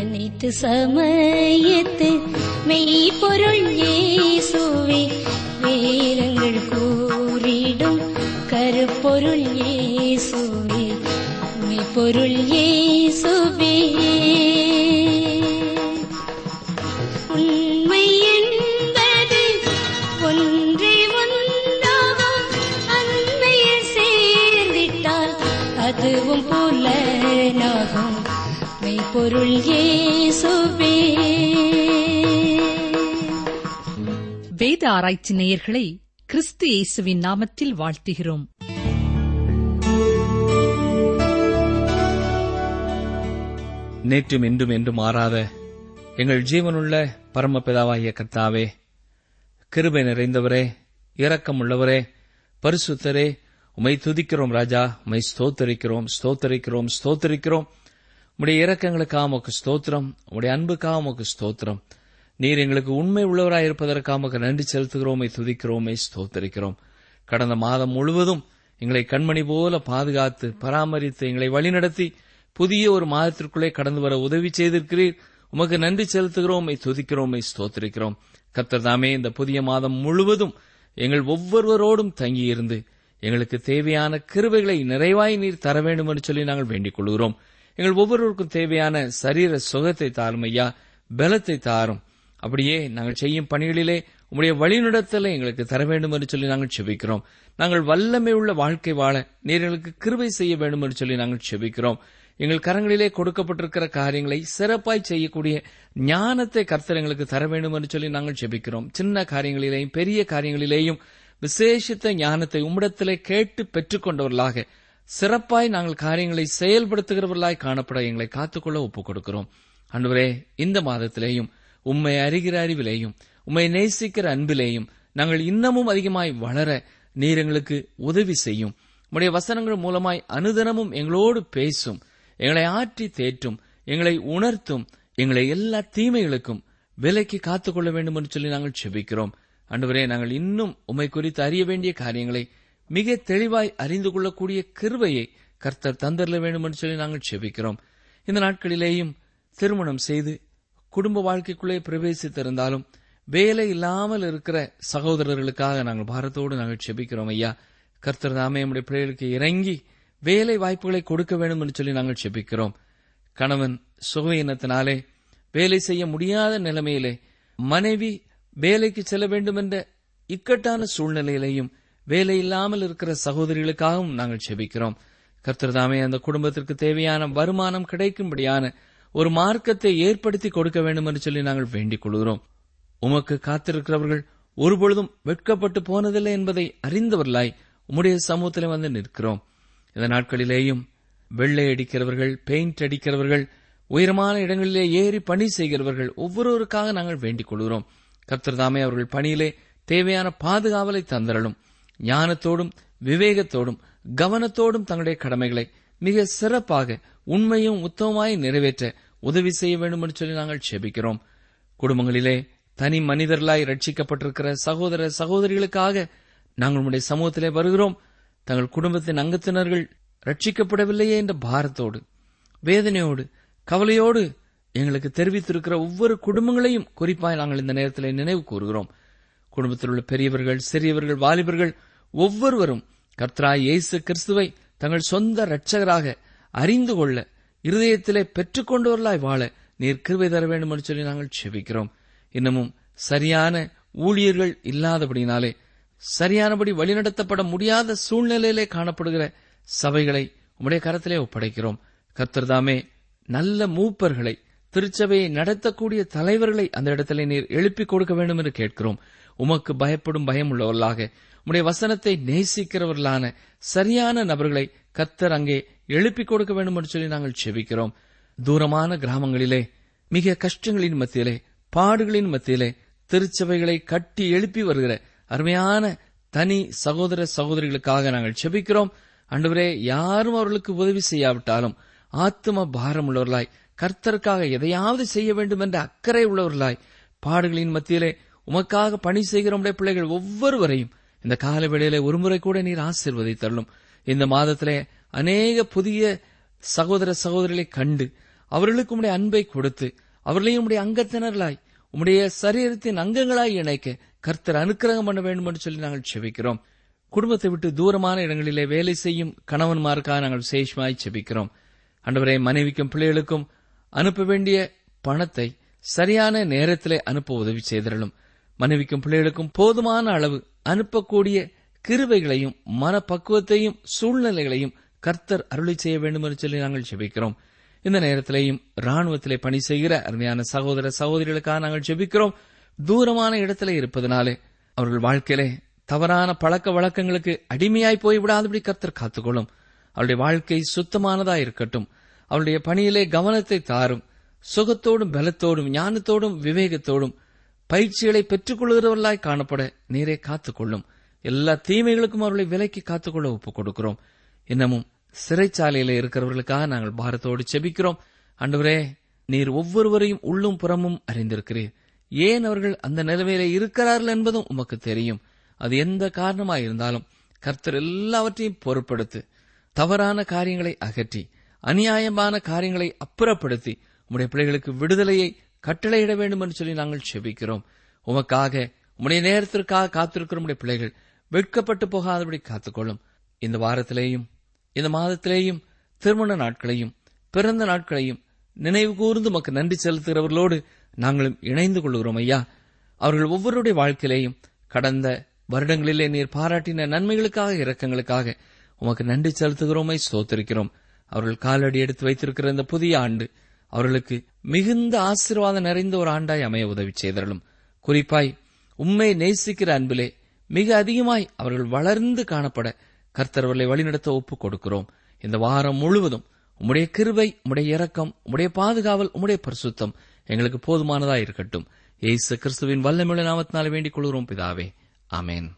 அனைத்து சமயத்து மெய்ப்பொருள் இயேசுவே ஆராய்ச்சி நேயர்களை கிறிஸ்து இயேசுவின் நாமத்தில் வாழ்த்துகிறோம். நேற்றும் இன்றும் என்றும் மாறாத எங்கள் ஜீவனுள்ள பரமபிதாவாகிய கர்த்தாவே கிருபை நிறைந்தவரே இரக்கமுள்ளவரே பரிசுத்தரே உமை துதிக்கிறோம் ராஜா உமை ஸ்தோத்தரிக்கிறோம் ஸ்தோத்தரிக்கிறோம் ஸ்தோத்தரிக்கிறோம். உடைய இரக்கங்களுக்காக உமக்கு ஸ்தோத்திரம் உடைய அன்புக்காக உமக்கு ஸ்தோத்திரம். நீர் எங்களுக்கு உண்மை உள்ளவராயிருப்பதற்காக உமக்கு நன்றி செலுத்துகிறோமை துதிக்கிறோமை ஸ்தோத்தரிக்கிறோம். கடந்த மாதம் முழுவதும் எங்களை கண்மணி போல பாதுகாத்து பராமரித்து எங்களை வழிநடத்தி புதிய ஒரு மாதத்திற்குள்ளே கடந்து வர உதவி செய்திருக்கிறீர். உமக்கு நன்றி செலுத்துகிறோமை துதிக்கிறோமை ஸ்தோத்திருக்கிறோம். உம்மை இந்த புதிய மாதம் முழுவதும் எங்கள் ஒவ்வொருவரோடும் தங்கியிருந்து எங்களுக்கு தேவையான கிருவைகளை நிறைவாய் நீர் தர வேண்டும் என்று சொல்லி நாங்கள் வேண்டிக் கொள்கிறோம். எங்கள் ஒவ்வொருவருக்கும் தேவையான சரீர சுகத்தை தாரும் ஐயா பலத்தை தாரும். அப்படியே நாங்கள் செய்யும் பணிகளிலே உங்களுடைய வழிநடத்தலை எங்களுக்கு தர வேண்டும் என்று சொல்லி நாங்கள் செபிக்கிறோம். நாங்கள் வல்லமை உள்ள வாழ்க்கை வாழ நீர் எங்களுக்கு கிருவை செய்ய வேண்டும் என்று சொல்லி நாங்கள் செபிக்கிறோம். எங்கள் கரங்களிலே கொடுக்கப்பட்டிருக்கிற காரியங்களை சிறப்பாய் செய்யக்கூடிய ஞானத்தை கர்த்தர் எங்களுக்கு தர வேண்டும் என்று சொல்லி நாங்கள் செபிக்கிறோம். சின்ன காரியங்களிலேயும் பெரிய காரியங்களிலேயும் விசேஷித்த ஞானத்தை உம்மிடத்திலே கேட்டு பெற்றுக்கொண்டவர்களாக சிறப்பாய் நாங்கள் காரியங்களை செயல்படுத்துகிறவர்களாய் காணப்பட எங்களை காத்துக்கொள்ள ஒப்புக் கொடுக்கிறோம் அன்றுவரே இந்த மாதத்திலேயும் உம்மை அறிகிற அறிவிலேயும் உம்மை நேசிக்கிற அன்பிலேயும் நாங்கள் இன்னமும் அதிகமாய் வளர நீர் எங்களுக்கு உதவி செய்யும். உம்முடைய வசனங்கள் மூலமாய் அனுதனமும் எங்களோடு பேசும் எங்களை ஆற்றி தேற்றும் எங்களை உணர்த்தும் எங்களை எல்லா தீமைகளுக்கும் விலைக்கு காத்துக்கொள்ள வேண்டும் என்று சொல்லி நாங்கள் செபிக்கிறோம். அன்றுவரே நாங்கள் இன்னும் உம்மை குறித்து அறிய வேண்டிய காரியங்களை மிக தெளிவாய் அறிந்து கொள்ளக்கூடிய கிருவையை கர்த்தர் தந்தரல வேண்டும் என்று சொல்லி நாங்கள் செபிக்கிறோம். இந்த நாட்களிலேயும் திருமணம் செய்து குடும்ப வாழ்க்கைக்குள்ளே பிரவேசித்திருந்தாலும் வேலை இல்லாமல் இருக்கிற சகோதரர்களுக்காக நாங்கள் பாரத்தோடு நாங்கள் செபிக்கிறோம் ஐயா கர்த்தர் தாமே நம்முடைய பிள்ளைகளுக்கு இறங்கி வேலை வாய்ப்புகளை கொடுக்க வேண்டும் என்று சொல்லி நாங்கள் செபிக்கிறோம். கணவன் சுகவீனத்தினாலே வேலை செய்ய முடியாத நிலைமையிலே மனைவி வேலைக்கு செல்ல வேண்டும் என்ற இக்கட்டான சூழ்நிலையிலையும் வேலை இல்லாமல் இருக்கிற சகோதரிகளுக்காகவும் நாங்கள் செபிக்கிறோம். கர்த்தர் தாமே அந்த குடும்பத்திற்கு தேவையான வருமானம் கிடைக்கும்படியான ஒரு மார்க்கத்தை ஏற்படுத்தி கொடுக்க வேண்டும் என்று சொல்லி நாங்கள் வேண்டிக் கொள்கிறோம். உமக்கு காத்திருக்கிறவர்கள் ஒருபொழுதும் வெட்கப்பட்டு போனதில்லை என்பதை அறிந்தவர்களாய் உம்முடைய சமூகத்தில் வந்து நிற்கிறோம். இந்த நாட்களிலேயும் வெள்ளை அடிக்கிறவர்கள் பெயிண்ட் அடிக்கிறவர்கள் உயரமான இடங்களிலே ஏறி பணி செய்கிறவர்கள் ஒவ்வொருவருக்காக நாங்கள் வேண்டிக் கொள்கிறோம். கத்திரதாமே அவர்கள் பணியிலே தேவையான பாதுகாவலை தந்தரலும் ஞானத்தோடும் விவேகத்தோடும் கவனத்தோடும் தங்களுடைய கடமைகளை மிக சிறப்பாக உண்மையும் உத்தமமாய் நிறைவேற்ற உதவி செய்ய வேண்டும் என்று சொல்லி நாங்கள் செபிக்கிறோம். குடும்பங்களிலே தனி மனிதர்களாய் ரட்சிக்கப்பட்டிருக்கிற சகோதர சகோதரிகளுக்காக நாங்கள் உடைய சமூகத்திலே வருகிறோம். தங்கள் குடும்பத்தின் அங்கத்தினர்கள் ரட்சிக்கப்படவில்லையே என்ற பாரத்தோடு வேதனையோடு கவலையோடு எங்களுக்கு தெரிவித்திருக்கிற ஒவ்வொரு குடும்பங்களையும் குறிப்பாய் நாங்கள் இந்த நேரத்தில் நினைவு கூறுகிறோம். குடும்பத்தில் உள்ள பெரியவர்கள் சிறியவர்கள் வாலிபர்கள் ஒவ்வொருவரும் கர்த்தராய் இயேசு கிறிஸ்துவை தங்கள் சொந்த இரட்சகராக அறிந்து கொள்ள இருதயத்திலே பெற்றுக்கொண்டவர்களாய் வாழ நீர் கிருவை தர வேண்டும் என்று சொல்லி நாங்கள் செபிக்கிறோம். இன்னமும் சரியான ஊழியர்கள் இல்லாதபடினாலே சரியானபடி வழிநடத்தப்பட முடியாத சூழ்நிலையிலே காணப்படுகிற சபைகளை உம்முடைய கரத்திலே ஒப்படைக்கிறோம். கர்த்தர்தாமே நல்ல மூப்பர்களை திருச்சபையை நடத்தக்கூடிய தலைவர்களை அந்த இடத்திலே நீர் எழுப்பிக் கொடுக்க வேண்டும் என்று கேட்கிறோம். உமக்கு பயப்படும் பயம் உள்ளவர்களாக உம்முடைய வசனத்தை நேசிக்கிறவர்களான சரியான நபர்களை கர்த்தர் அங்கே எழுப்பிக் கொடுக்க வேண்டும் என்று சொல்லி நாங்கள் செபிக்கிறோம். தூரமான கிராமங்களிலே மிக கஷ்டங்களின் மத்தியிலே பாடுகளின் மத்தியிலே திருச்சபைகளை கட்டி எழுப்பி வருகிற அருமையான தனி சகோதர சகோதரிகளுக்காக நாங்கள் செபிக்கிறோம். அன்றுவரே யாரும் அவர்களுக்கு உதவி செய்யாவிட்டாலும் ஆத்ம பாரம் உள்ளவர்களாய் கர்த்தருக்காக எதையாவது செய்ய வேண்டும் என்ற அக்கறை உள்ளவர்களாய் பாடுகளின் மத்தியிலே உமக்காக பணி செய்கிற உடைய பிள்ளைகள் ஒவ்வொருவரையும் இந்த கால வேளையிலே ஒருமுறை கூட நீர் ஆசீர்வதித்தள்ளும் இந்த மாதத்திலே அநேக புதிய சகோதர சகோதரிகளை கண்டு அவர்களுக்கு உடைய அன்பை கொடுத்து அவர்களையும் உடைய அங்கத்தினர்களாய் உம்முடைய சரீரத்தின் அங்கங்களாய் இணைக்க கர்த்தர் அனுக்கிரகம் பண்ண வேண்டும் என்று சொல்லி நாங்கள் செபிக்கிறோம். குடும்பத்தை விட்டு தூரமான இடங்களிலே வேலை செய்யும் கணவன்மாருக்காக நாங்கள் விசேஷமாய் செபிக்கிறோம். அண்டவரே மனைவிக்கும் பிள்ளைகளுக்கும் அனுப்ப வேண்டிய பணத்தை சரியான நேரத்திலே அனுப்ப உதவி செய்திடலும். மனைவிக்கும் பிள்ளைகளுக்கும் போதுமான அளவு அனுப்பக்கூடிய கிருவைகளையும் மனப்பக்குவத்தையும் சூழ்நிலைகளையும் கர்த்தர் அருளி செய்ய வேண்டும் என்று சொல்லி நாங்கள் ஜெபிக்கிறோம். இந்த நேரத்திலேயும் ராணுவத்திலே பணி செய்கிற அருமையான சகோதர சகோதரிகளுக்காக நாங்கள் ஜெபிக்கிறோம். தூரமான இடத்திலே இருப்பதனாலே அவர்கள் வாழ்க்கையிலே தவறான பழக்க வழக்கங்களுக்கு அடிமையாய் போய் விடாதபடி கர்த்தர் காத்துக்கொள்ளும். அவருடைய வாழ்க்கை சுத்தமானதா இருக்கட்டும். அவருடைய பணியிலே கவனத்தை தாரும். சுகத்தோடும் பலத்தோடும் ஞானத்தோடும் விவேகத்தோடும் பயிற்சிகளை பெற்றுக் கொள்கிறவர்களாய் காணப்பட நீரே காத்துக்கொள்ளும். எல்லா தீமைகளுக்கும் அவர்களை விலைக்கு காத்துக்கொள்ள ஒப்புக் கொடுக்கிறோம். இன்னமும் சிறைச்சாலையில இருக்கிறவர்களுக்காக நாங்கள் பாரத்தோடு செபிக்கிறோம். அன்றுவரே நீர் ஒவ்வொருவரையும் உள்ளும் புறமும் அறிந்திருக்கிறீர். ஏன் அவர்கள் அந்த நிலைமையில இருக்கிறார்கள் என்பதும் உமக்கு தெரியும். அது எந்த காரணமாயிருந்தாலும் கர்த்தர் எல்லாவற்றையும் பொருட்படுத்து தவறான காரியங்களை அகற்றி அநியாயமான காரியங்களை அப்புறப்படுத்தி உம்முடைய பிள்ளைகளுக்கு விடுதலையை கட்டளையிட வேண்டும் என்று சொல்லி நாங்கள் செபிக்கிறோம். உமக்காக உம்முடைய நேரத்திற்காக காத்திருக்கிற உம்முடைய பிள்ளைகள் வெட்கப்பட்டு போகாதபடி காத்துக்கொள்ளும். இந்த வாரத்திலேயும் இந்த மாதத்திலேயும் திருமண நாட்களையும் பிறந்த நாட்களையும் நினைவு கூர்ந்து உமக்கு நன்றி செலுத்துகிறவர்களோடு நாங்களும் இணைந்து கொள்கிறோம் ஐயா. அவர்கள் ஒவ்வொருடைய வாழ்க்கையிலேயும் கடந்த வருடங்களிலே நீர் பாராட்டின நன்மைகளுக்காக இரக்கங்களுக்காக உமக்கு நன்றி செலுத்துகிறோமை சோத்திருக்கிறோம். அவர்கள் காலடி எடுத்து வைத்திருக்கிற இந்த புதிய ஆண்டு அவர்களுக்கு மிகுந்த ஆசீர்வாதம் நிறைந்த ஒரு ஆண்டாய் அமைய உதவி செய்தரலும் குறிப்பாய் உண்மை நேசிக்கிற அன்பிலே மிக அதிகமாய் அவர்கள் வளர்ந்து காணப்பட கர்த்தர்வர்களை வழிநடத்த ஒப்புக் கொடுக்கிறோம். இந்த வாரம் முழுவதும் உம்முடைய கிருபை உம்முடைய இரக்கம் உம்முடைய பாதுகாவல் உம்முடைய பரிசுத்தம் எங்களுக்கு போதுமானதா இருக்கட்டும். ஏசு கிறிஸ்துவின் வல்லமிழ நாமத்தினால் வேண்டிக் கொள்கிறோம் பிதாவே. ஆமேன்.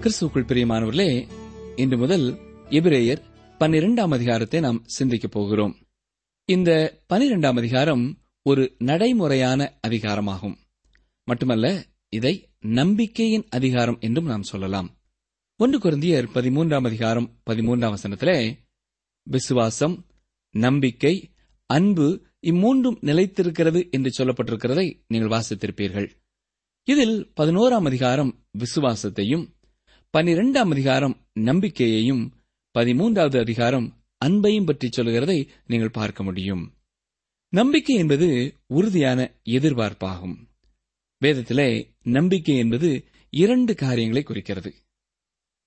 கிறிஸ்துக்குள் பிரியமானவர்களே இன்று முதல் எபிரேயர் பன்னிரெண்டாம் அதிகாரத்தை நாம் சிந்திக்கப் போகிறோம். இந்த பனிரெண்டாம் அதிகாரம் ஒரு நடைமுறையான அதிகாரமாகும். மட்டுமல்ல இதை நம்பிக்கையின் அதிகாரம் என்றும் நாம் சொல்லலாம். ஒன்று குருந்தியர் பதிமூன்றாம் அதிகாரம் பதிமூன்றாம் வசனத்திலே விசுவாசம் நம்பிக்கை அன்பு இம்மூன்றும் நிலைத்திருக்கிறது என்று சொல்லப்பட்டிருக்கிறதை நீங்கள் வாசித்திருப்பீர்கள். இதில் பதினோராம் அதிகாரம் விசுவாசத்தையும் பனிரெண்டாம் அதிகாரம் நம்பிக்கையையும் பதிமூன்றாவது அதிகாரம் அன்பையும் பற்றி சொல்கிறதை நீங்கள் பார்க்க முடியும். நம்பிக்கை என்பது உறுதியான எதிர்பார்ப்பாகும். வேதத்திலே நம்பிக்கை என்பது இரண்டு காரியங்களை குறிக்கிறது.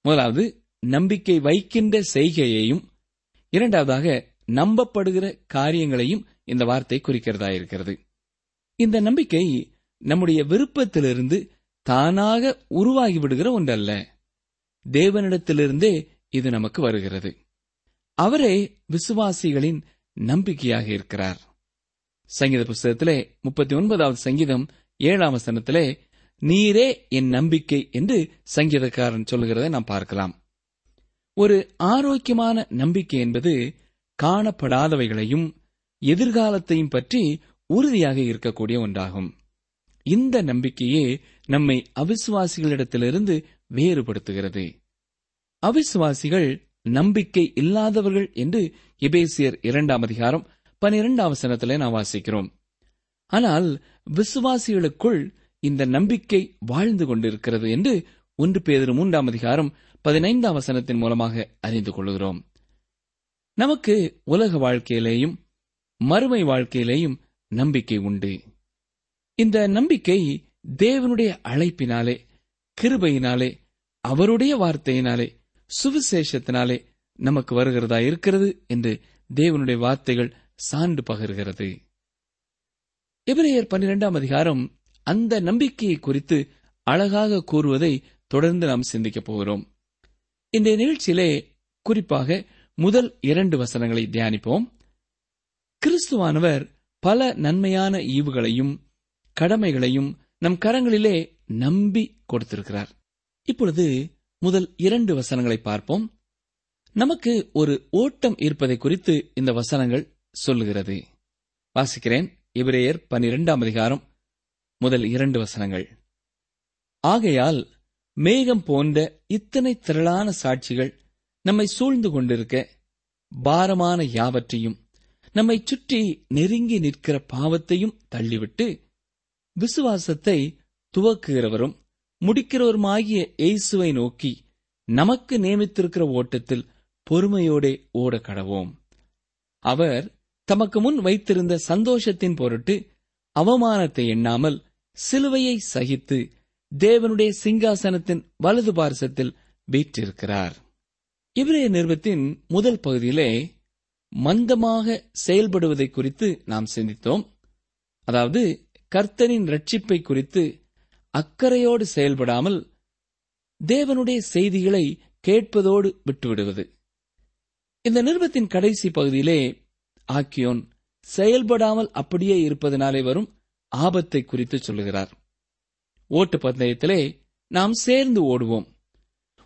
முதலாவது நம்பிக்கை வைக்கின்ற செய்கையையும் இரண்டாவதாக நம்பப்படுகிற காரியங்களையும் இந்த வார்த்தை குறிக்கிறதா இருக்கிறது இந்த நம்பிக்கை நம்முடைய விருப்பத்திலிருந்து தானாக உருவாகி விடுகிற ஒன்றல்ல. தேவனிடத்திலிருந்தே இது நமக்கு வருகிறது. அவரே விசுவாசிகளின் நம்பிக்கையாக இருக்கிறார். சங்கீத புஸ்தகத்திலே முப்பத்தி ஒன்பதாவது சங்கீதம் ஏழாம் வசனத்திலே நீரே என் நம்பிக்கை என்று சங்கீதக்காரன் சொல்லுகிறதை நாம் பார்க்கலாம். ஒரு ஆரோக்கியமான நம்பிக்கை என்பது காணப்படாதவைகளையும் எதிர்காலத்தையும் பற்றி உறுதியாக இருக்கக்கூடிய ஒன்றாகும். இந்த நம்பிக்கையே நம்மை அவிசுவாசிகளிடத்திலிருந்து வேறுபடுத்துகிறது. அவிசுவாசிகள் நம்பிக்கை இல்லாதவர்கள் என்று எபேசியர் இரண்டாம் அதிகாரம் பனிரெண்டாம் வசனத்திலே நாம் வாசிக்கிறோம். ஆனால் விசுவாசிகளுக்குள் இந்த நம்பிக்கை வாழ்ந்து கொண்டிருக்கிறது என்று ஒன்று பேதர் மூன்றாம் அதிகாரம் பதினைந்தாம் வசனத்தின் மூலமாக அறிந்து கொள்கிறோம். நமக்கு உலக வாழ்க்கையிலேயும் மறுமை வாழ்க்கையிலேயும் நம்பிக்கை உண்டு. இந்த நம்பிக்கை தேவனுடைய அழைப்பினாலே கிருபையினாலே அவருடைய வார்த்தையினாலே சுவிசேஷத்தினாலே நமக்கு வருகிறதா இருக்கிறது என்று தேவனுடைய வார்த்தைகள் சான்று பகர்கிறது. எபிரேயர் பன்னிரெண்டாம் அதிகாரம் அந்த நம்பிக்கையை குறித்து அழகாக கூறுவதை தொடர்ந்து நாம் சிந்திக்கப் போகிறோம். இந்த நிகழ்ச்சியிலே குறிப்பாக முதல் இரண்டு வசனங்களை தியானிப்போம். கிறிஸ்துவானவர் பல நன்மையான ஈவுகளையும் கடமைகளையும் நம் கரங்களிலே நம்பி கொடுத்திருக்கிறார். இப்பொழுது முதல் இரண்டு வசனங்களை பார்ப்போம். நமக்கு ஒரு ஓட்டம் இருப்பதை குறித்து இந்த வசனங்கள் சொல்லுகிறது. வாசிக்கிறேன். இவரேயர் பனிரெண்டாம் அதிகாரம் முதல் இரண்டு வசனங்கள். ஆகையால் மேகம் போன்ற இத்தனை திரளான சாட்சிகள் நம்மை சூழ்ந்து கொண்டிருக்க பாரமான யாவற்றையும் நம்மை சுற்றி நெருங்கி நிற்கிற பாவத்தையும் தள்ளிவிட்டு விசுவாசத்தை துவக்குகிறவரும் முடிக்கிறவருமாகிய இயேசுவை நோக்கி நமக்கு நியமித்திருக்கிற ஓட்டத்தில் பொறுமையோடே ஓட கடவோம் அவர் தமக்கு முன் வைத்திருந்த சந்தோஷத்தின் பொருட்டு அவமானத்தை எண்ணாமல் சிலுவையை சகித்து தேவனுடைய சிங்காசனத்தின் வலது பார்சத்தில் வீற்றிருக்கிறார். இவரே நிறுவத்தின் முதல் பகுதியிலே மந்தமாக செயல்படுவதை குறித்து நாம் சிந்தித்தோம். அதாவது கர்த்தரின் ரட்சிப்பை குறித்து அக்கறையோடு செயல்படாமல் தேவனுடைய செய்திகளை கேட்பதோடு விட்டுவிடுவது. இந்த நிருபத்தின் கடைசி பகுதியிலே ஆக்கியோன் செயல்படாமல் அப்படியே இருப்பதனாலே வரும் ஆபத்தை குறித்து சொல்லுகிறார். ஓட்டு பந்தயத்திலே நாம் சேர்ந்து ஓடுவோம்.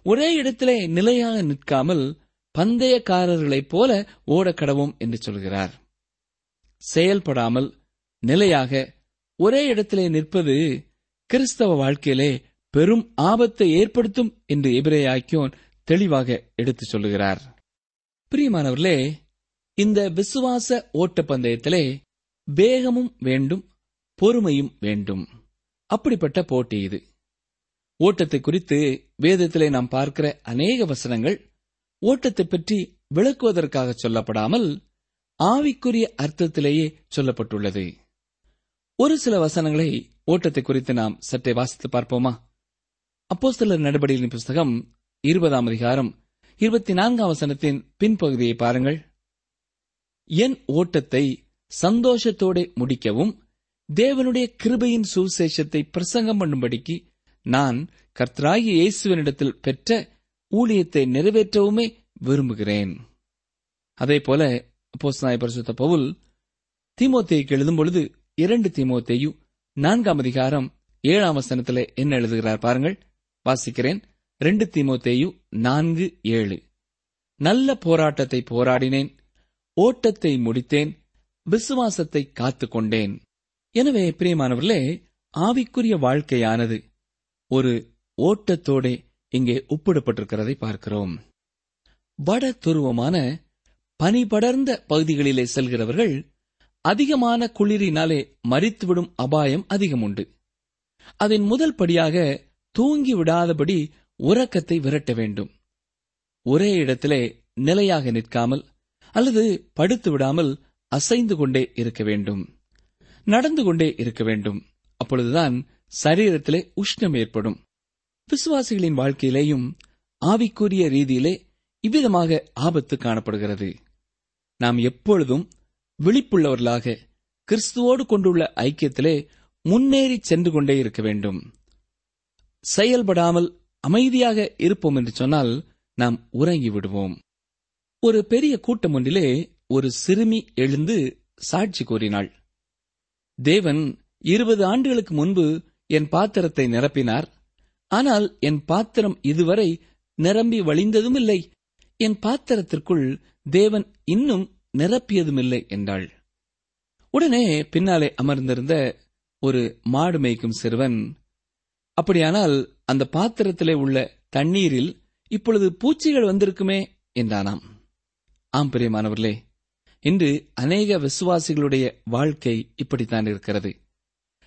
ஒரே இடத்திலே நிலையாக நிற்காமல் பந்தயக்காரர்களைப் போல ஓடக்கடவும் என்று சொல்கிறார். செயல்படாமல் நிலையாக ஒரே இடத்திலே நிற்பது கிறிஸ்தவ வாழ்க்கையிலே பெரும் ஆபத்தை ஏற்படுத்தும் என்று எபிரே ஆக்கியோன் தெளிவாக எடுத்துச் சொல்லுகிறார். பிரியமானவர்களே இந்த விசுவாச ஓட்டப்பந்தயத்திலே வேகமும் வேண்டும் பொறுமையும் வேண்டும். அப்படிப்பட்ட போட்டி இது. ஓட்டத்தை குறித்து வேதத்திலே நாம் பார்க்கிற அநேக வசனங்கள் ஓட்டத்தை பற்றி விளக்குவதற்காக சொல்லப்படாமல் ஆவிக்குரிய அர்த்தத்திலேயே சொல்லப்பட்டுள்ளது. ஒரு சில வசனங்களை ஓட்டத்தை குறித்து நாம் சற்றே வாசித்து பார்ப்போமா? அப்போஸ்தலர் நடவடிக்கையின் புஸ்தகம் இருபதாம் அதிகாரம் இருபத்தி நான்காம் வசனத்தின் பின்பகுதியை பாருங்கள். என் ஓட்டத்தை சந்தோஷத்தோட முடிக்கவும் தேவனுடைய கிருபையின் சுவிசேஷத்தை பிரசங்கம் பண்ணும்படிக்கு நான் கர்த்தராகி இயேசுவனிடத்தில் பெற்ற ஊழியத்தை நிறைவேற்றவுமே விரும்புகிறேன். அதே போல பரிசுத்த பவுல் தீமோத்தேயுக்கு எழுதும் பொழுது இரண்டு தீமோத்தேயு நான்காம் அதிகாரம் ஏழாம் வசனத்திலே என்ன எழுதுகிறார் பாருங்கள். வாசிக்கிறேன். ரெண்டு தீமோத்தேயு நான்கு ஏழு. நல்ல போராட்டத்தை போராடினேன். ஓட்டத்தை முடித்தேன். விசுவாசத்தை காத்துக் கொண்டேன் எனவே பிரியமானவர்களே ஆவிக்குரிய வாழ்க்கையானது ஒரு ஓட்டத்தோடே இங்கே ஒப்பிடப்பட்டிருக்கிறதை பார்க்கிறோம். வட துருவமான பனிபடர்ந்த பகுதிகளிலே செல்கிறவர்கள் அதிகமான குளிரினாலே மறித்துவிடும் அபாயம் அதிகம் உண்டு அதன் முதல் படியாக தூங்கி விடாதபடி உறக்கத்தை விரட்ட வேண்டும். ஒரே இடத்திலே நிலையாக நிற்காமல் அல்லது படுத்து விடாமல் அசைந்து கொண்டே இருக்க வேண்டும். நடந்து கொண்டே இருக்க வேண்டும். அப்பொழுதுதான் சரீரத்திலே உஷ்ணம் ஏற்படும். விசுவாசிகளின் வாழ்க்கையிலேயும் ஆவிக்குரிய ரீதியிலே இவ்விதமாக ஆபத்து காணப்படுகிறது. நாம் எப்பொழுதும் விழிப்புள்ளவர்களாக கிறிஸ்துவோடு கொண்டுள்ள ஐக்கியத்திலே முன்னேறி சென்று கொண்டே இருக்க வேண்டும். செயல்படாமல் அமைதியாக இருப்போம் என்று சொன்னால் நாம் உறங்கி விடுவோம். ஒரு பெரிய கூட்டம் ஒன்றிலே ஒரு சிறுமி எழுந்து சாட்சி கூறினாள். தேவன் இருபது ஆண்டுகளுக்கு முன்பு என் பாத்திரத்தை நிரப்பினார். ஆனால் என் பாத்திரம் இதுவரை நிரம்பி வழிந்ததும் இல்லை என் பாத்திரத்திற்குள் தேவன் இன்னும் நிரப்பியதுமில்லை என்றாள். உடனே பின்னாலே அமர்ந்திருந்த ஒரு மாடு மேய்க்கும் சிறுவன் அப்படியானால் அந்த பாத்திரத்திலே உள்ள தண்ணீரில் இப்பொழுது பூச்சிகள் வந்திருக்குமே? என்றானாம். ஆம் பிரியமானவர்களே இன்று அநேக விசுவாசிகளுடைய வாழ்க்கை இப்படித்தான் இருக்கிறது.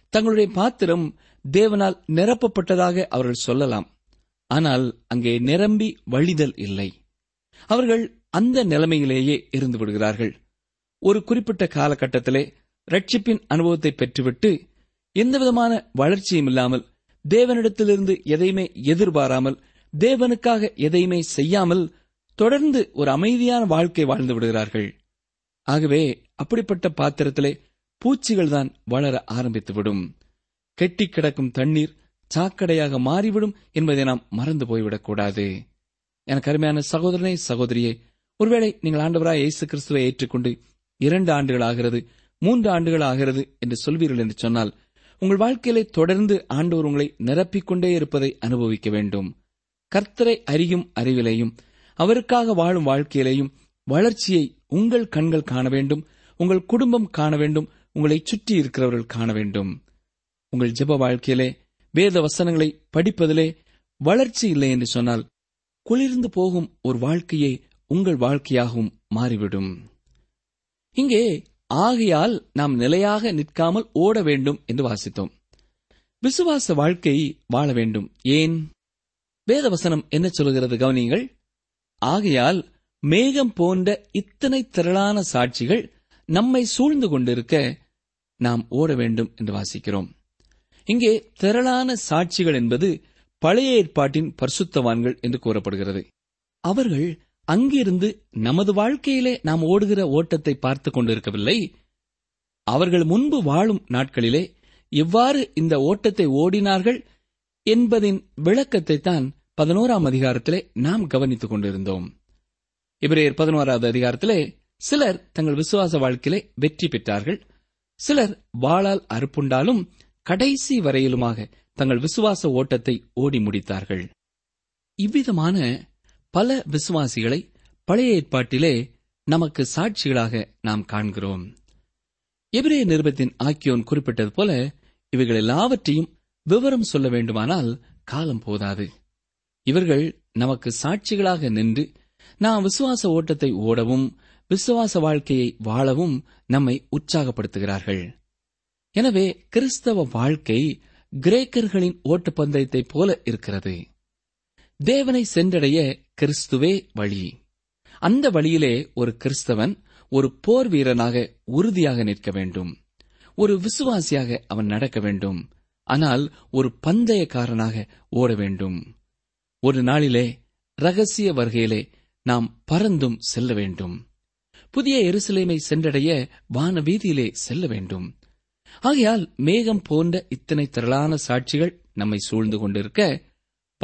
தங்களுடைய பாத்திரம் தேவனால் நிரப்பப்பட்டதாக அவர்கள் சொல்லலாம். ஆனால் அங்கே நிரம்பி வழிதல் இல்லை. அவர்கள் அந்த நிலைமையிலேயே இருந்து விடுகிறார்கள். ஒரு குறிப்பிட்ட காலகட்டத்திலே ரட்சிப்பின் அனுபவத்தை பெற்றுவிட்டு எந்தவிதமான வளர்ச்சியும் இல்லாமல் தேவனிடத்திலிருந்து எதையுமே எதிர்பாராமல் தேவனுக்காக எதையுமே செய்யாமல் தொடர்ந்து ஒரு அமைதியான வாழ்க்கை வாழ்ந்து விடுகிறார்கள். ஆகவே அப்படிப்பட்ட பாத்திரத்திலே பூச்சிகள் தான் வளர ஆரம்பித்துவிடும். கெட்டி கிடக்கும் தண்ணீர் சாக்கடையாக மாறிவிடும் என்பதை நாம் மறந்து போய்விடக்கூடாது. எனக்கு அருமையான சகோதரனே சகோதரியே ஒருவேளை நீங்கள் ஆண்டவராய் இயேசு கிறிஸ்துவை ஏற்றுக்கொண்டு இரண்டு ஆண்டுகள் ஆகிறது மூன்று ஆண்டுகள் ஆகிறது என்று சொல்வீர்கள் என்று சொன்னால் உங்கள் வாழ்க்கையிலே தொடர்ந்து ஆண்டவர் உங்களை நிரப்பிக்கொண்டே இருப்பதை அனுபவிக்க வேண்டும். கர்த்தரை அறியும் அறிவிலையும் அவருக்காக வாழும் வாழ்க்கையிலேயும் வளர்ச்சியை உங்கள் கண்கள் காண வேண்டும் உங்கள் குடும்பம் காண வேண்டும் உங்களை சுற்றி இருக்கிறவர்கள் காண வேண்டும். உங்கள் ஜெப வாழ்க்கையிலே வேத வசனங்களை படிப்பதிலே வளர்ச்சி இல்லை என்று சொன்னால் குளிர்ந்து போகும் ஒரு வாழ்க்கையை உங்கள் வாழ்க்கையாகவும் மாறிவிடும். இங்கே ஆகையால் நாம் நிலையாக நிற்காமல் ஓட வேண்டும் என்று வாசித்தோம். விசுவாச வாழ்க்கை வாழ வேண்டும். ஏன்? வேதவசனம் என்ன சொல்கிறது கவனியுங்கள். ஆகையால் மேகம் போன்ற இத்தனை திரளான சாட்சிகள் நம்மை சூழ்ந்து கொண்டிருக்க நாம் ஓட வேண்டும் என்று வாசிக்கிறோம். இங்கே திரளான சாட்சிகள் என்பது பழைய ஏற்பாட்டின் பரிசுத்தவான்கள் என்று கூறப்படுகிறது. அவர்கள் அங்கிருந்து நமது வாழ்க்கையிலே நாம் ஓடுகிற ஓட்டத்தை பார்த்து கொண்டிருக்கவில்லை. அவர்கள் முன்பு வாழும் நாட்களிலே எவ்வாறு இந்த ஓட்டத்தை ஓடினார்கள் என்பதின் விளக்கத்தை தான் பதினோராம் அதிகாரத்திலே நாம் கவனித்துக் கொண்டிருந்தோம். இவரையர் பதினோராவது அதிகாரத்திலே சிலர் தங்கள் விசுவாச வாழ்க்கையிலே வெற்றி பெற்றார்கள். சிலர் வாளால் அறுப்புண்டாலும் கடைசி வரையிலுமாக தங்கள் விசுவாச ஓட்டத்தை ஓடி முடித்தார்கள். இவ்விதமான பல விசுவாசிகளை பழைய ஏற்பாட்டிலே நமக்கு சாட்சிகளாக நாம் காண்கிறோம். எபிரே நிருபத்தின் ஆக்கியோன் குறிப்பிட்டது போல இவைகள் எல்லாவற்றையும் விவரம் சொல்ல வேண்டுமானால் காலம் போதாது. இவர்கள் நமக்கு சாட்சிகளாக நின்று நாம் விசுவாச ஓட்டத்தை ஓடவும் விசுவாச வாழ்க்கையை வாழவும் நம்மை உற்சாகப்படுத்துகிறார்கள். எனவே கிறிஸ்தவ வாழ்க்கை கிரேக்கர்களின் ஓட்டப்பந்தயத்தைப் போல இருக்கிறது. தேவனை சென்றடைய கிறிஸ்துவே வழி. அந்த வழியிலே ஒரு கிறிஸ்தவன் ஒரு போர் வீரனாக உறுதியாக நிற்க வேண்டும். ஒரு விசுவாசியாக அவன் நடக்க வேண்டும். ஆனால் ஒரு பந்தயக்காரனாக ஓட வேண்டும். ஒரு நாளிலே ரகசிய வருகையிலே நாம் பறந்தும் செல்ல வேண்டும். புதிய எருசலேமை சென்றடைய வான வீதியிலே செல்ல வேண்டும். ஆகையால் மேகம் போன்ற இத்தனை திரளான சாட்சிகள் நம்மை சூழ்ந்து கொண்டிருக்க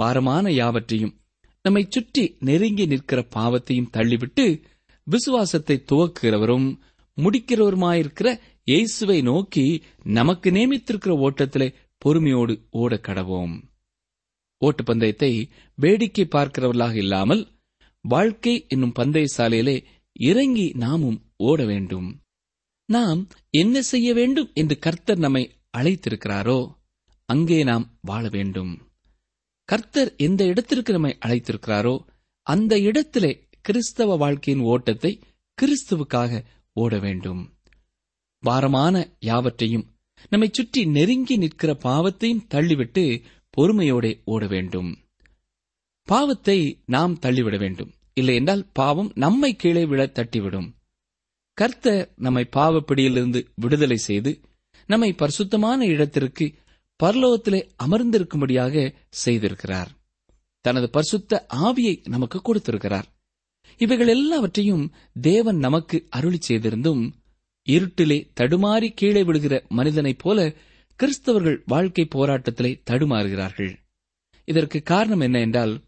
பாரமான யாவற்றையும் நம்மை சுற்றி நெருங்கி நிற்கிற பாவத்தையும் தள்ளிவிட்டு விசுவாசத்தை துவக்குகிறவரும் முடிக்கிறவருமாயிருக்கிற இயேசுவை நோக்கி நமக்கு நியமித்திருக்கிற ஓட்டத்திலே பொறுமையோடு ஓட கடவோம். ஓட்டுப்பந்தயத்தை வேடிக்கை பார்க்கிறவர்களாக இல்லாமல் வாழ்க்கை என்னும் பந்தய சாலையிலே இறங்கி நாமும் ஓட வேண்டும். நாம் என்ன செய்ய வேண்டும் என்று கர்த்தர் நம்மை அழைத்திருக்கிறாரோ அங்கே நாம் வாழ வேண்டும். கர்த்தர் எந்த இடத்திற்கு நம்மை அழைத்திருக்கிறாரோ அந்த இடத்திலே கிறிஸ்தவ வாழ்க்கையின் ஓட்டத்தை கிறிஸ்துவுக்காக ஓட வேண்டும். பாரமான யாவற்றையும் நம்மை சுற்றி நெருங்கி நிற்கிற பாவத்தையும் தள்ளிவிட்டு பொறுமையோடே ஓட வேண்டும். பாவத்தை நாம் தள்ளிவிட வேண்டும். இல்லை என்றால் பாவம் நம்மை கீழே விழ தட்டிவிடும். கர்த்தர் நம்மை பாவப்பிடியிலிருந்து விடுதலை செய்து நம்மை பரிசுத்தமான இடத்திற்கு பரலோகத்திலே அமர்ந்திருக்கும்படியாக செய்திருக்கிறார். தனது பரிசுத்த ஆவியை நமக்கு கொடுத்திருக்கிறார். இவைகள் எல்லாவற்றையும் தேவன் நமக்கு அருளி செய்திருந்தும் இருட்டிலே தடுமாறி கீழே விழுகிற மனிதனைப் போல கிறிஸ்தவர்கள் வாழ்க்கை போராட்டத்திலே தடுமாறுகிறார்கள். இதற்கு காரணம் என்ன என்றால்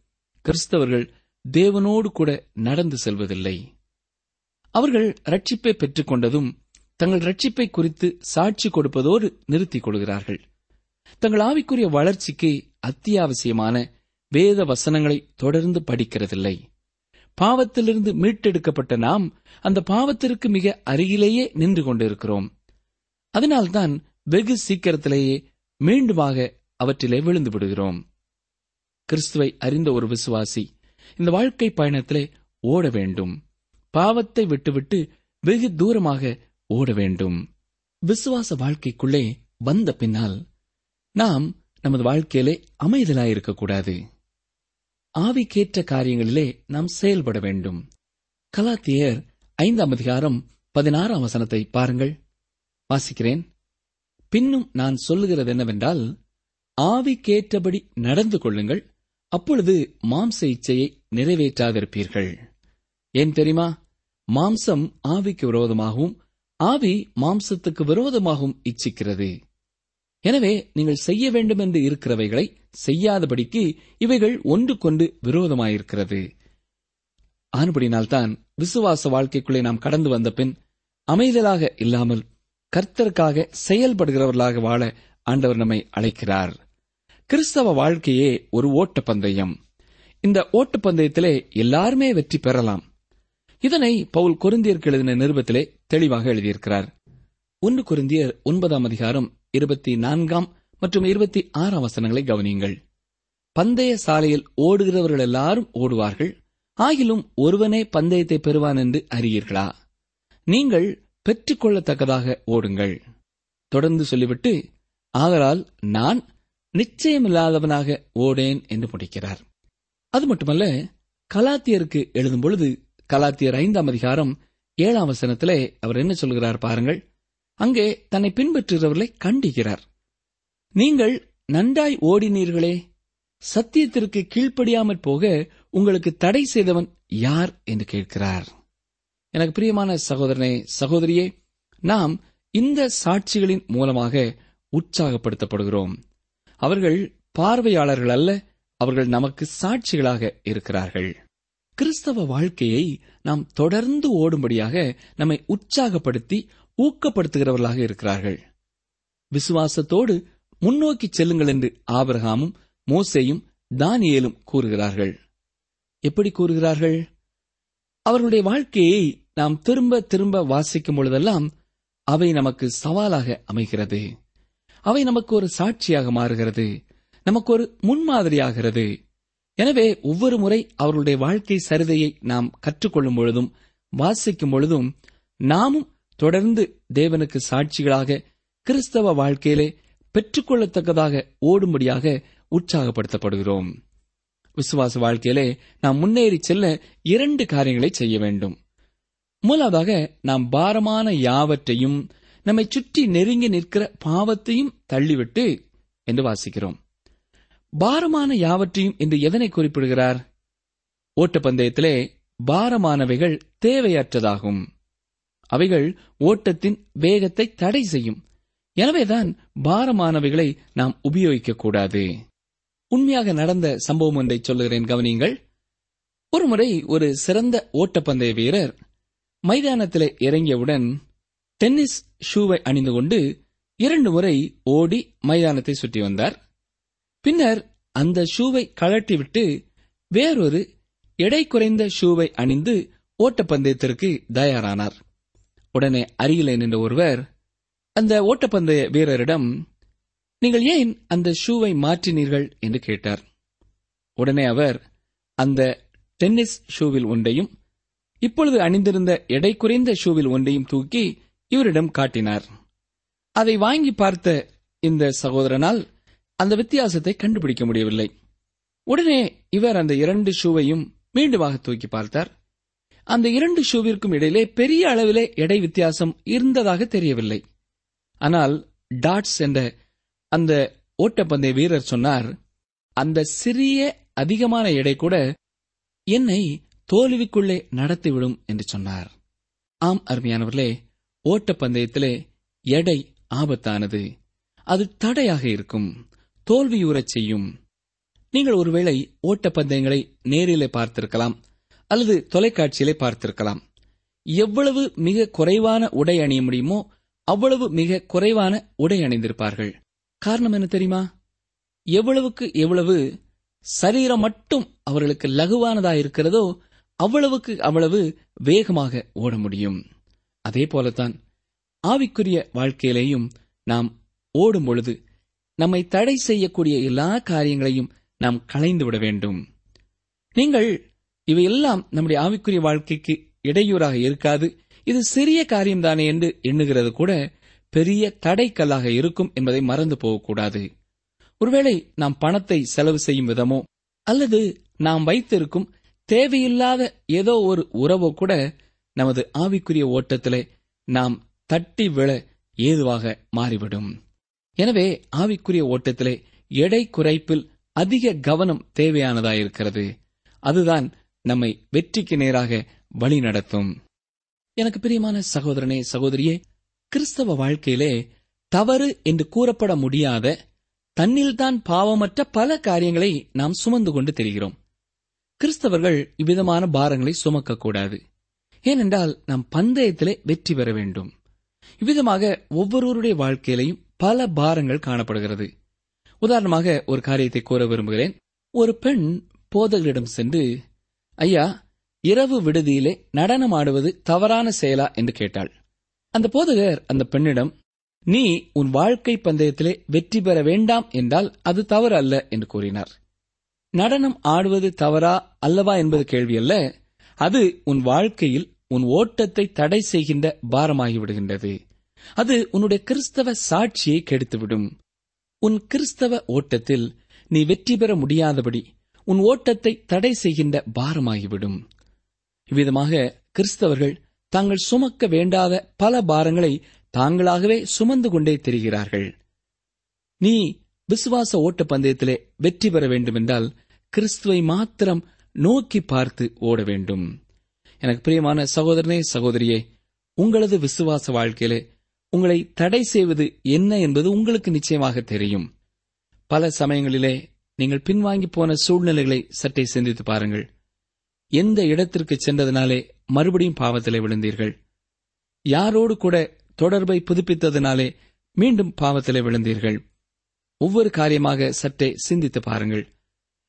கிறிஸ்தவர்கள் தேவனோடு கூட நடந்து செல்வதில்லை. அவர்கள் ரட்சிப்பை பெற்றுக் கொண்டதும் தங்கள் ரட்சிப்பை குறித்து சாட்சி கொடுப்பதோடு நிறுத்திக் கொள்கிறார்கள். தங்கள் ஆவிக்குரிய வளர்ச்சிக்கு அத்தியாவசியமான வேத வசனங்களை தொடர்ந்து படிக்கிறதில்லை. பாவத்திலிருந்து மீட்டெடுக்கப்பட்ட நாம் அந்த பாவத்திற்கு மிக அருகிலேயே நின்று கொண்டிருக்கிறோம். அதனால்தான் வெகு சீக்கிரத்திலேயே மீண்டுமாக அவற்றிலே விழுந்து விடுகிறோம். கிறிஸ்துவை அறிந்த ஒரு விசுவாசி இந்த வாழ்க்கை பயணத்திலே ஓட வேண்டும். பாவத்தை விட்டுவிட்டு வெகு தூரமாக ஓட வேண்டும். விசுவாச வாழ்க்கைக்குள்ளே வந்த பின்னால் நாம் நமது வாழ்க்கையிலே அமைதலாயிருக்கக்கூடாது ஆவிக்கேற்ற காரியங்களிலே நாம் செயல்பட வேண்டும். கலாத்தியர் ஐந்தாம் அதிகாரம் பதினாறாம் வசனத்தை பாருங்கள். வாசிக்கிறேன். பின்னும் நான் சொல்லுகிறது என்னவென்றால் ஆவிக்கேற்றபடி நடந்து கொள்ளுங்கள் அப்பொழுது மாம்ச இச்சையை நிறைவேற்றாதிருப்பீர்கள். ஏன் தெரியுமா? மாம்சம் ஆவிக்கு விரோதமாகவும் ஆவி மாம்சத்துக்கு விரோதமாகவும் இச்சிக்கிறது. எனவே நீங்கள் செய்ய வேண்டும் என்று இருக்கிறவைகளை செய்யாதபடிக்கு இவைகள் ஒன்றுக்கொண்டு விரோதமாயிருக்கிறது. ஆனபடினால்தான் விசுவாச வாழ்க்கைக்குள்ளே நாம் கடந்து வந்த பின் அமைதலாக இல்லாமல் கர்த்தருக்காக செயல்படுகிறவர்களாக வாழ ஆண்டவர் நம்மை அழைக்கிறார். கிறிஸ்தவ வாழ்க்கையே ஒரு ஓட்ட பந்தயம் இந்த ஓட்டப்பந்தயத்திலே எல்லாருமே வெற்றி பெறலாம். இதனை பவுல் கொரிந்தியருக்கு எழுதின நிருபத்திலே தெளிவாக எழுதியிருக்கிறார். ஒன்று கொரிந்தியர் ஒன்பதாம் அதிகாரம் இருபத்தி நான்காம் மற்றும் இருபத்தி ஆறாம் வசனங்களை கவனியுங்கள். பந்தய சாலையில் ஓடுகிறவர்கள் எல்லாரும் ஓடுவார்கள். ஆகிலும் ஒருவனே பந்தயத்தை பெறுவான் என்று அறியீர்களா? நீங்கள் பெற்றுக்கொள்ளத்தக்கதாக ஓடுங்கள். தொடர்ந்து சொல்லிவிட்டு ஆதலால் நான் நிச்சயமில்லாதவனாக ஓடேன் என்று முடிக்கிறார். அது மட்டுமல்ல கலாத்தியருக்கு எழுதும் பொழுது கலாத்தியர் ஐந்தாம் அதிகாரம் ஏழாம் வசனத்திலே அவர் என்ன சொல்கிறார் பாருங்கள். அங்கே தன்னை பின்பற்றுகிறவர்களை கண்டிக்கிறார். நீங்கள் நன்றாய் ஓடினீர்களே சத்தியத்திற்கு கீழ்ப்படியாமற் போக உங்களுக்கு தடை செய்தவன் யார் என்று கேட்கிறார். எனக்கு பிரியமான சகோதரனே சகோதரியே நாம் இந்த சாட்சிகளின் மூலமாக உற்சாகப்படுத்தப்படுகிறோம். அவர்கள் பார்வையாளர்கள் அல்ல அவர்கள் நமக்கு சாட்சிகளாக இருக்கிறார்கள். கிறிஸ்தவ வாழ்க்கையை நாம் தொடர்ந்து ஓடும்படியாக நம்மை உற்சாகப்படுத்தி ஊக்கப்படுத்துகிறவர்களாக இருக்கிறார்கள். விசுவாசத்தோடு முன்னோக்கி செல்லுங்கள் என்று ஆபிரகாமும் மோசேயும் தானியேலும் கூறுகிறார்கள். எப்படி கூறுகிறார்கள்? அவர்களுடைய வாழ்க்கையை நாம் திரும்ப திரும்ப வாசிக்கும் பொழுதெல்லாம் அவை நமக்கு சவாலாக அமைகிறது. அவை நமக்கு ஒரு சாட்சியாக மாறுகிறது. நமக்கு ஒரு முன்மாதிரியாகிறது. எனவே ஒவ்வொரு முறை அவர்களுடைய வாழ்க்கை சரிதையை நாம் கற்றுக்கொள்ளும் பொழுதும் வாசிக்கும் பொழுதும் நாமும் தொடர்ந்து தேவனுக்கு சாட்சிகளாக கிறிஸ்தவ வாழ்க்கையிலே பெற்றுக்கொள்ளத்தக்கதாக ஓடும்படியாக உற்சாகப்படுத்தப்படுகிறோம். விசுவாச வாழ்க்கையிலே நாம் முன்னேறி செல்ல இரண்டு காரியங்களை செய்ய வேண்டும். முதலாவதாக நாம் பாரமான யாவற்றையும் நம்மை சுற்றி நெருங்கி நிற்கிற பாவத்தையும் தள்ளிவிட்டு என்று வாசிக்கிறோம். பாரமான யாவற்றையும் என்று எதனை குறிப்பிடுகிறார்? ஓட்டப்பந்தயத்திலே பாரமானவைகள் தேவையற்றதாகும். அவைகள் ஓட்டத்தின் வேகத்தை தடை செய்யும். எனவேதான் பாரமானவைகளை நாம் உபயோகிக்கக்கூடாது. உண்மையாக நடந்த சம்பவம் ஒன்றை சொல்லுகிறேன் கவனியுங்கள். ஒருமுறை ஒரு சிறந்த ஓட்டப்பந்தய வீரர் மைதானத்திலே இறங்கியவுடன் டென்னிஸ் ஷூவை அணிந்து கொண்டு இரண்டு முறை ஓடி மைதானத்தை சுற்றி வந்தார். பின்னர் அந்த ஷூவை கழட்டிவிட்டு வேறொரு எடை குறைந்த ஷூவை அணிந்து ஓட்டப்பந்தயத்திற்கு தயாரானார். உடனே அருகிலே நின்ற ஒருவர் அந்த ஓட்டப்பந்தய வீரரிடம் நீங்கள் ஏன் அந்த ஷூவை மாற்றினீர்கள்? என்று கேட்டார். உடனே அவர் அந்த டென்னிஸ் ஷூவில் ஒன்றையும் இப்பொழுது அணிந்திருந்த எடை குறைந்த ஷூவில் ஒன்றையும் தூக்கி இவரிடம் காட்டினார். அதை வாங்கி பார்த்த இந்த சகோதரனால் அந்த வித்தியாசத்தை கண்டுபிடிக்க முடியவில்லை. உடனே இவர் அந்த இரண்டு ஷூவையும் மீண்டுமாக தூக்கி பார்த்தார். அந்த இரண்டு ஷூவிற்கும் இடையிலே பெரிய அளவிலே எடை வித்தியாசம் இருந்ததாக தெரியவில்லை. ஆனால் டாட்ஸ் என்ற அந்த ஓட்டப்பந்தய வீரர் சொன்னார் அந்த சிறிய அதிகமான எடை கூட என்னை தோல்விக்குள்ளே நடத்திவிடும் என்று சொன்னார். ஆம் அருமையானவர்களே ஓட்டப்பந்தயத்திலே எடை ஆபத்தானது. அது தடையாக இருக்கும். தோல்வியுறச் செய்யும். நீங்கள் ஒருவேளை ஓட்டப்பந்தயங்களை நேரிலே பார்த்திருக்கலாம். அல்லது தொலைக்காட்சியிலே பார்த்திருக்கலாம். எவ்வளவு மிக குறைவான உடை அணிய முடியுமோ அவ்வளவு மிக குறைவான உடை அணிந்திருப்பார்கள். காரணம் என்ன தெரியுமா? எவ்வளவுக்கு எவ்வளவு சரீரம் மட்டும் அவர்களுக்கு லகுவானதா இருக்கிறதோ அவ்வளவுக்கு அவ்வளவு வேகமாக ஓட முடியும். அதே போலத்தான் ஆவிக்குரிய வாழ்க்கையிலேயும் நாம் ஓடும் பொழுது நம்மை தடை செய்யக்கூடிய எல்லா காரியங்களையும் நாம் களைந்து விட வேண்டும். நீங்கள் இவையெல்லாம் நம்முடைய ஆவிக்குரிய வாழ்க்கைக்கு இடையூறாக இருக்காது. இது சிறிய காரியம்தானே என்று எண்ணுகிறது கூட பெரிய தடைக்கல்லாக இருக்கும் என்பதை மறந்து போகக்கூடாது. ஒருவேளை நாம் பணத்தை செலவு செய்யும் விதமோ அல்லது நாம் வைத்திருக்கும் தேவையில்லாத ஏதோ ஒரு உறவோ கூட நமது ஆவிக்குரிய ஓட்டத்திலே நாம் தட்டி விழ ஏதுவாக மாறிவிடும். எனவே ஆவிக்குரிய ஓட்டத்திலே எடை குறைப்பில் அதிக கவனம் தேவையானதாயிருக்கிறது. அதுதான் நம்மை வெற்றிக்கு நேராக வழி நடத்தும். எனக்கு பிரியமான சகோதரனே சகோதரியே கிறிஸ்தவ வாழ்க்கையிலே தவறு என்று கூறப்பட முடியாத தன்னில்தான் பாவமற்ற பல காரியங்களை நாம் சுமந்து கொண்டு தெரிகிறோம். கிறிஸ்தவர்கள் இவ்விதமான பாரங்களை சுமக்கக்கூடாது. ஏனென்றால் நாம் பந்தயத்திலே வெற்றி பெற வேண்டும். இவ்விதமாக ஒவ்வொருவருடைய வாழ்க்கையிலையும் பல பாரங்கள் காணப்படுகிறது. உதாரணமாக ஒரு காரியத்தை கூற விரும்புகிறேன். ஒரு பெண் போதகரிடம் சென்று ஐயா இரவு விடுதியிலே நடனம் ஆடுவது தவறான செயலா என்று கேட்டாள். அந்த போதகர் அந்த பெண்ணிடம் நீ உன் வாழ்க்கை பந்தயத்திலே வெற்றி பெற வேண்டாம் என்றால் அது தவறு அல்ல என்று கூறினார். நடனம் ஆடுவது தவறா அல்லவா என்பது கேள்வி அல்ல. அது உன் வாழ்க்கையில் உன் ஓட்டத்தை தடை செய்கின்ற பாரமாகி விடுகின்றது. அது உன்னுடைய கிறிஸ்தவ சாட்சியை கெடுத்துவிடும். உன் கிறிஸ்தவ ஓட்டத்தில் நீ வெற்றி பெற முடியாதபடி உன் ஓட்டத்தை தடை செய்கின்ற பாரமாகிவிடும். இவ்விதமாக கிறிஸ்தவர்கள் தாங்கள் சுமக்க வேண்டாத பல பாரங்களை தாங்களாகவே சுமந்து கொண்டே திரிகிறார்கள். நீ விசுவாச ஓட்ட பந்தயத்திலே வெற்றி பெற வேண்டுமென்றால் கிறிஸ்துவை மாத்திரம் நோக்கி பார்த்து ஓட வேண்டும். எனக்கு பிரியமான சகோதரனே சகோதரியே உங்களது விசுவாச வாழ்க்கையிலே உங்களை தடை செய்வது என்ன என்பது உங்களுக்கு நிச்சயமாக தெரியும். பல சமயங்களிலே நீங்கள் பின்வாங்கி போன சூழ்நிலைகளை சற்றே சிந்தித்து பாருங்கள். எந்த இடத்திற்கு சென்றதனாலே மறுபடியும் பாவத்திலே விழுந்தீர்கள்? யாரோடு கூட தொடர்பை புதுப்பித்ததினாலே மீண்டும் பாவத்திலே விழுந்தீர்கள்? ஒவ்வொரு காரியமாக சற்றே சிந்தித்து பாருங்கள்.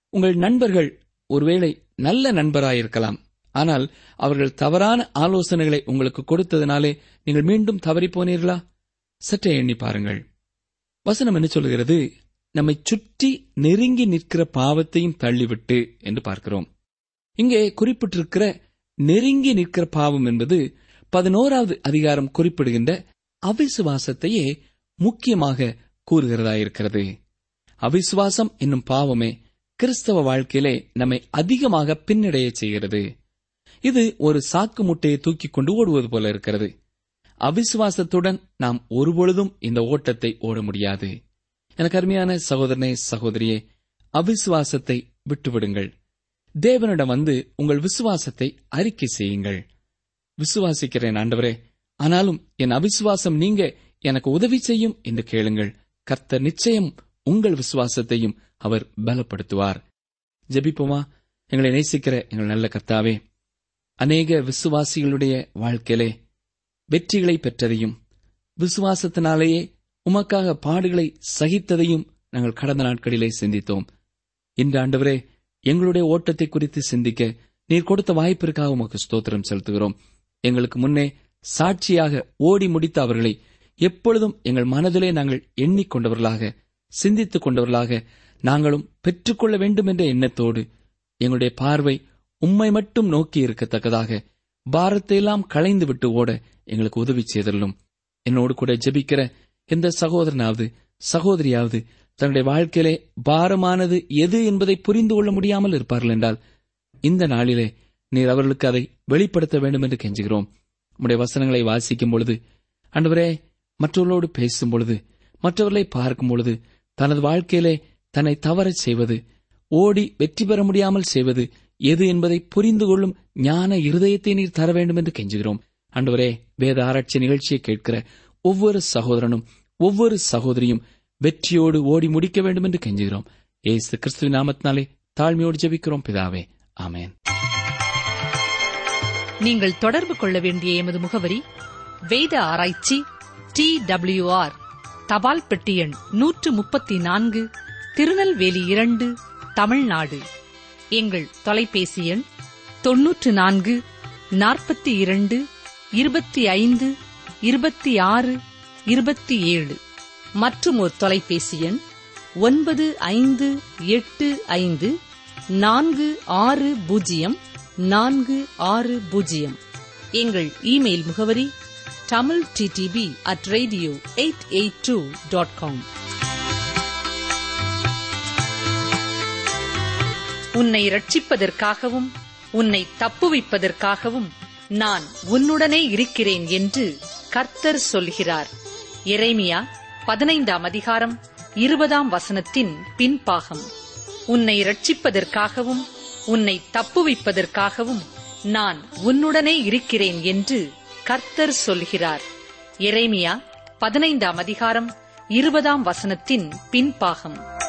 உங்கள் நண்பர்கள் ஒருவேளை நல்ல நண்பராயிருக்கலாம். ஆனால் அவர்கள் தவறான ஆலோசனைகளை உங்களுக்கு கொடுத்ததினாலே நீங்கள் மீண்டும் தவறிப்போனீர்களா சற்றே எண்ணி பாருங்கள். வசனம் என்ன சொல்கிறது நம்மை சுற்றி நெருங்கி நிற்கிற பாவத்தையும் தள்ளிவிட்டு என்று பார்க்கிறோம். இங்கே குறிப்பிட்டிருக்கிற நெருங்கி நிற்கிற பாவம் என்பது பதினோராவது அதிகாரம் குறிப்பிடுகின்ற அவிசுவாசத்தையே முக்கியமாக கூறுகிறதாயிருக்கிறது. அவிசுவாசம் என்னும் பாவமே கிறிஸ்தவ வாழ்க்கையிலே நம்மை அதிகமாக பின்னடைய செய்கிறது. இது ஒரு சாக்கு முட்டையை தூக்கிக் கொண்டு ஓடுவது போல இருக்கிறது. அவிசுவாசத்துடன் நாம் ஒருபொழுதும் இந்த ஓட்டத்தை ஓட முடியாது. எனக்கு அருமையான சகோதரனே சகோதரியே அவிசுவாசத்தை விட்டுவிடுங்கள். தேவனிடம் வந்து உங்கள் விசுவாசத்தை அறிக்கை செய்யுங்கள். விசுவாசிக்கிறேன் ஆண்டவரே ஆனாலும் என் அவிசுவாசம் நீங்க எனக்கு உதவி செய்யும் என்று கேளுங்கள். கர்த்த நிச்சயம் உங்கள் விசுவாசத்தையும் அவர் பலப்படுத்துவார். ஜெபிப்போமா? எங்களை நேசிக்கிற எங்கள் நல்ல கர்த்தாவே அநேக விசுவாசிகளுடைய வாழ்க்கையிலே வெற்றிகளை பெற்றதையும் விசுவாசத்தினாலேயே உமக்காக பாடுகளை சகித்ததையும் நாங்கள் கடந்த நாட்களிலே சிந்தித்தோம். இன்று ஆண்டவரே எங்களுடைய ஓட்டத்தை குறித்து சிந்திக்க நீர் கொடுத்த வாய்ப்பிற்காக உமக்கு ஸ்தோத்திரம் செலுத்துகிறோம். எங்களுக்கு முன்னே சாட்சியாக ஓடி முடித்த அவர்களை எப்பொழுதும் எங்கள் மனதிலே நாங்கள் எண்ணிக்கொண்டவர்களாக சிந்தித்துக் கொண்டவர்களாக நாங்களும் பெற்றுக்கொள்ள வேண்டும் என்ற எண்ணத்தோடு எங்களுடைய பார்வை உம்மை மட்டும் நோக்கி இருக்கத்தக்கதாக பாரத்தையெல்லாம் களைந்து விட்டு ஓட எங்களுக்கு உதவி செய்தல்லும் என்னோடு கூட ஜெபிக்கிற எந்த சகோதரனாவது சகோதரியாவது தன்னுடைய வாழ்க்கையிலே பாரமானது எது என்பதை புரிந்து கொள்ள முடியாமல் இருப்பார்கள் என்றால் இந்த நாளிலே நீர் அவர்களுக்கு அதை வெளிப்படுத்த வேண்டும் என்று கெஞ்சுகிறோம். உம்முடைய வசனங்களை வாசிக்கும் பொழுது அன்றுவரே மற்றவர்களோடு பேசும் பொழுது மற்றவர்களை பார்க்கும் பொழுது தனது வாழ்க்கையிலே தன்னை தவறச் செய்வது ஓடி வெற்றி பெற முடியாமல் செய்வது எது என்பதை புரிந்து கொள்ளும் ஞான இருதயத்தை நீர் தர வேண்டும் என்று கெஞ்சுகிறோம். அன்றுவரே வேத ஆராய்ச்சி நிகழ்ச்சியை கேட்கிற ஒவ்வொரு சகோதரனும் ஒவ்வொரு சகோதரியும் வெற்றியோடு ஓடி முடிக்க வேண்டும் என்று கெஞ்சுகிறோம். ஏசு கிறிஸ்துவ நாமத்தினாலே தாழ்மையோடு ஜெபிக்கிறோம் பிதாவே. ஆமேன். நீங்கள் தொடர்பு கொள்ள வேண்டிய எமது முகவரி வேத ஆராய்ச்சி டி டபிள்யூ ஆர் தபால் பெட்டி எண் நூற்று முப்பத்தி நான்கு திருநெல்வேலி இரண்டு தமிழ்நாடு. எங்கள் தொலைபேசி எண் தொன்னூற்று நான்கு நாற்பத்தி இரண்டு இருபத்தி ஐந்து இருபத்தி ஆறு இருபத்தி ஏழு மற்றும் ஒரு தொலைபேசி எண் ஒன்பது ஐந்து எட்டு ஐந்து நான்கு ஆறு பூஜ்ஜியம் நான்கு ஆறு பூஜ்ஜியம். எங்கள் இமெயில் முகவரி Tamil DTP at radio eight eight two dot com. உன்னை ரட்சிப்பதற்காகவும் உன்னை தப்புவிப்பதற்காகவும் நான் உன்னுடனே இருக்கிறேன் என்று கர்த்தர் சொல்கிறார். இறைமியா பதினைந்தாம் அதிகாரம் இருபதாம் வசனத்தின் பின்பாகம். உன்னை ரட்சிப்பதற்காகவும் உன்னை தப்புவிப்பதற்காகவும் நான் உன்னுடனே இருக்கிறேன் என்று கர்த்தர் சொல்கிறார். எரேமியா பதினைந்தாம் அதிகாரம் இருபதாம் வசனத்தின் பின்பாகம்.